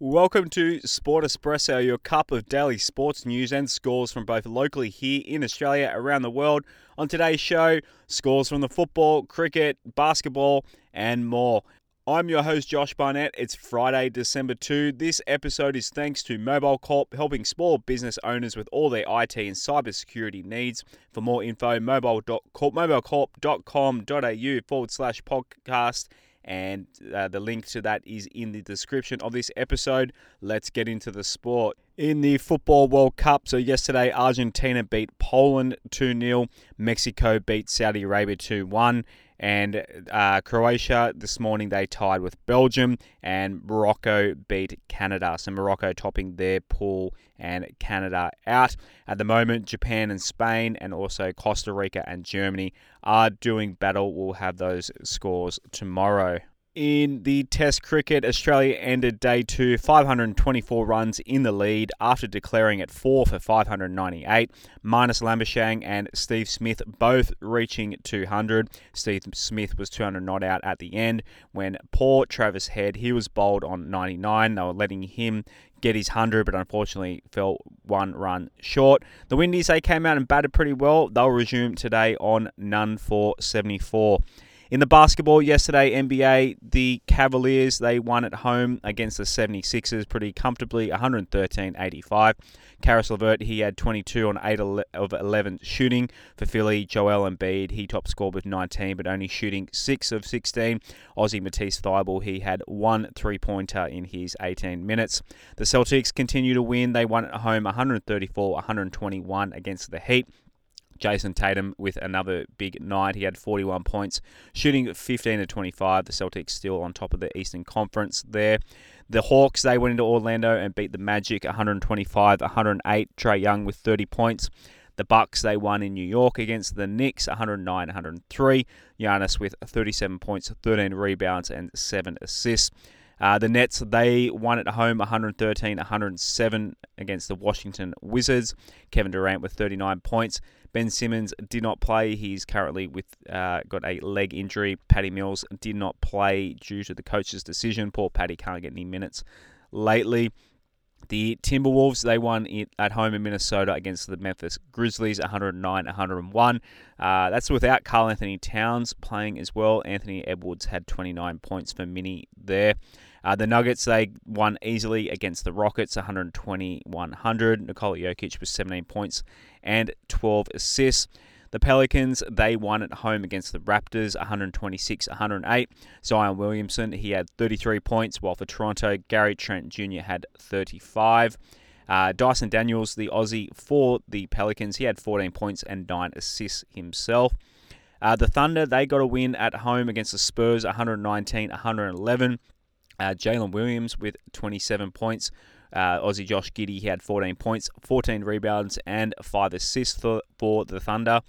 Welcome to Sport Espresso, your cup of daily sports news and scores from both locally here in Australia, around the world. On today's show, scores from the football, cricket, basketball, and more. I'm your host, Josh Barnett. It's Friday, December 2. This episode is thanks to Mobile Corp, helping small business owners with all their IT and cybersecurity needs. For more info, mobile.corp, mobilecorp.com.au forward slash podcast and uh, the link to that is in the description of this episode. Let's get into the sport. In the Football World Cup, so yesterday Argentina beat Poland 2 0, Mexico beat Saudi Arabia 2 1. And uh, Croatia this morning they tied with Belgium, and Morocco beat Canada. So Morocco topping their pool and Canada out. At the moment, Japan and Spain, and also Costa Rica and Germany are doing battle. We'll have those scores tomorrow. In the Test cricket, Australia ended day two 524 runs in the lead after declaring at four for 598. Marnus Labuschagne and Steve Smith both reaching 200. Steve Smith was 200 not out at the end when poor Travis Head he was bowled on 99. They were letting him get his 100, but unfortunately fell one run short. The Windies, they came out and batted pretty well. They'll resume today on none for 74. In the basketball yesterday, NBA, the Cavaliers, they won at home against the 76ers pretty comfortably, 113-85. Caris LeVert, he had 22 on 8 of 11 shooting. For Philly, Joel Embiid, he top scored with 19, but only shooting 6 of 16. Aussie Matisse Thybulle, he had one three-pointer in his 18 minutes. The Celtics continue to win. They won at home 134-121 against the Heat. Jayson Tatum with another big night. He had 41 points, shooting 15 to 25. The Celtics still on top of the Eastern Conference there. The Hawks, they went into Orlando and beat the Magic 125 108. Trae Young with 30 points. The Bucks they won in New York against the Knicks 109-103. Giannis with 37 points, 13 rebounds and 7 assists. Uh, the Nets, they won at home 113 107 against the Washington Wizards. Kevin Durant with 39 points. Ben Simmons did not play. He's currently with uh, got a leg injury. Patty Mills did not play due to the coach's decision. Poor Patty can't get any minutes lately. The Timberwolves, they won it at home in Minnesota against the Memphis Grizzlies 109 101. Uh, that's without Karl Anthony Towns playing as well. Anthony Edwards had 29 points for Mini there. Uh, the Nuggets, they won easily against the Rockets 120 100. Nikola Jokic with 17 points and 12 assists. The Pelicans, they won at home against the Raptors 126 108. Zion Williamson, he had 33 points, while for Toronto, Gary Trent Jr. had 35. Uh, Dyson Daniels, the Aussie for the Pelicans, he had 14 points and 9 assists himself. Uh, the Thunder, they got a win at home against the Spurs 119 111. Uh, Jalen Williams with 27 points. Uh, Aussie Josh Giddey, he had 14 points, 14 rebounds, and 5 assists for, for the Thunder.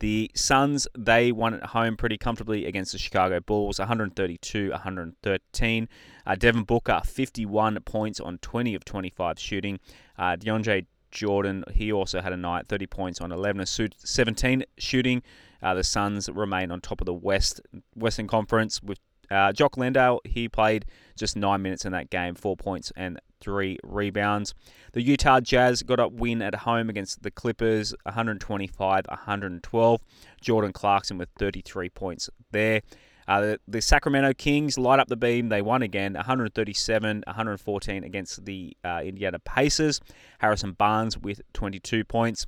The Suns, they won at home pretty comfortably against the Chicago Bulls, 132 113. Uh, Devin Booker, 51 points on 20 of 25 shooting. Uh, DeAndre Jordan, he also had a night, 30 points on 11 of 17 shooting. Uh, the Suns remain on top of the West Western Conference with uh, Jock Landale, he played just nine minutes in that game, four points and three rebounds. The Utah Jazz got a win at home against the Clippers, 125 112. Jordan Clarkson with 33 points there. Uh, the, the, Sacramento Kings light up the beam. They won again, 137 114 against the uh, Indiana Pacers. Harrison Barnes with 22 points.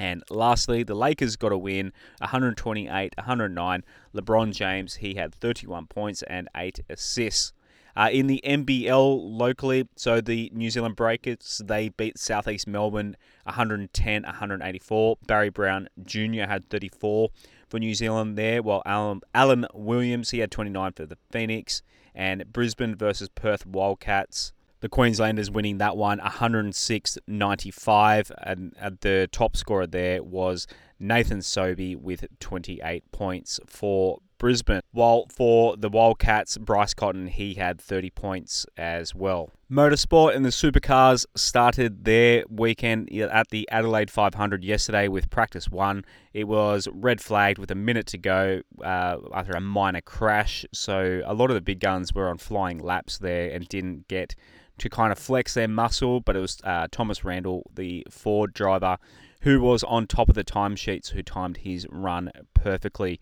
And lastly, the Lakers got a win 128 109. LeBron James, he had 31 points and 8 assists. Uh, in the NBL locally, so the New Zealand Breakers, they beat Southeast Melbourne 110 184. Barry Brown Jr. had 34 for New Zealand there, while Alan, Alan Williams, he had 29 for the Phoenix. And Brisbane versus Perth Wildcats. The Queenslanders winning that one 106 95. And the top scorer there was Nathan Sobey with 28 points for Brisbane. While for the Wildcats, Bryce Cotton, he had 30 points as well. Motorsport and the supercars started their weekend at the Adelaide 500 yesterday with practice one. It was red flagged with a minute to go uh, after a minor crash, so a lot of the big guns were on flying laps there and didn't get to kind of flex their muscle. But it was uh, Thomas Randle, the Ford driver, who was on top of the timesheets, who timed his run perfectly.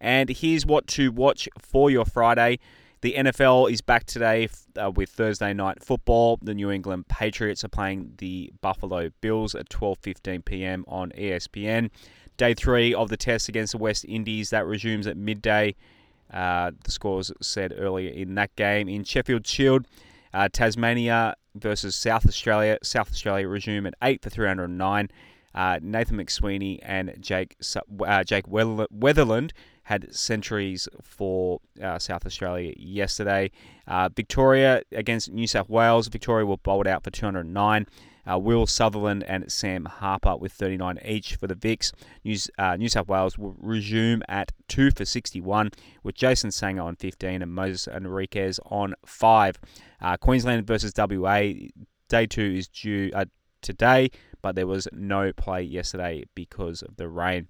And here's what to watch for your Friday. The NFL is back today uh, with Thursday night football. The New England Patriots are playing the Buffalo Bills at 12:15 p.m. on ESPN. Day three of the test against the West Indies that resumes at midday. Uh, the scores said earlier in that game in Sheffield Shield. Uh, Tasmania versus South Australia. South Australia resume at 8 for 309. Uh, Nathan McSweeney and Jake uh, Jake Weatherald had centuries for uh, South Australia yesterday. Uh, Victoria against New South Wales. Victoria were bowled out for 209. Uh, Will Sutherland and Sam Harper with 39 each for the Vics. New, uh, New South Wales will resume at 2 for 61 with Jason Sangha on 15 and Moses Henriques on 5. Uh, Queensland versus WA. Day 2 is due uh, today, but there was no play yesterday because of the rain.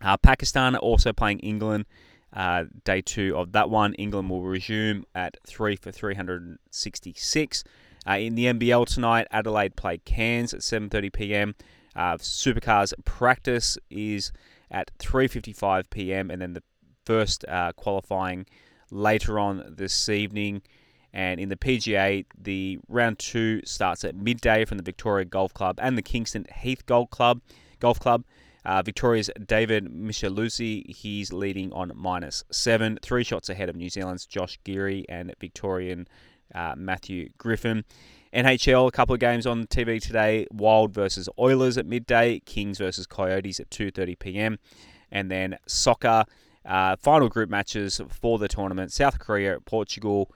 Uh, Pakistan also playing England. Uh, day two of that one. England will resume at three for 366. Uh, in the NBL tonight, Adelaide play Cairns at 7:30 p.m. Uh, Supercars practice is at 3:55 p.m. and then the first uh, qualifying later on this evening. And in the PGA, the round two starts at midday from the Victoria Golf Club and the Kingston Heath Golf Club. Golf Club. Uh, Victoria's David Micheluzzi, he's leading on minus seven, three shots ahead of New Zealand's Josh Geary and Victorian uh, Matthew Griffin. NHL, a couple of games on TV today: Wild versus Oilers at midday, Kings versus Coyotes at 2:30 p.m., and then soccer. Uh, final group matches for the tournament: South Korea, Portugal,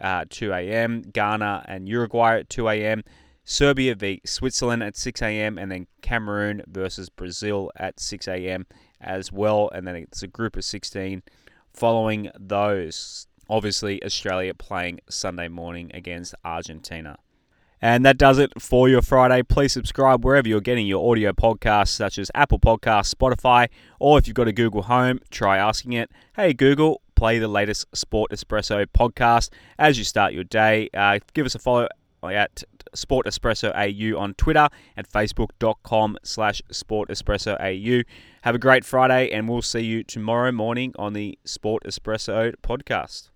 uh, 2 a.m., Ghana and Uruguay at 2 a.m. Serbia v Switzerland at 6 a.m. and then Cameroon versus Brazil at 6 a.m. as well. And then it's a group of 16 following those. Obviously, Australia playing Sunday morning against Argentina. And that does it for your Friday. Please subscribe wherever you're getting your audio podcasts, such as Apple Podcasts, Spotify, or if you've got a Google Home, try asking it, Hey Google, play the latest Sport Espresso podcast as you start your day. Uh, give us a follow at Sport Espresso AU on Twitter and Facebook.com slash Sport Espresso AU. Have a great Friday, and we'll see you tomorrow morning on the Sport Espresso podcast.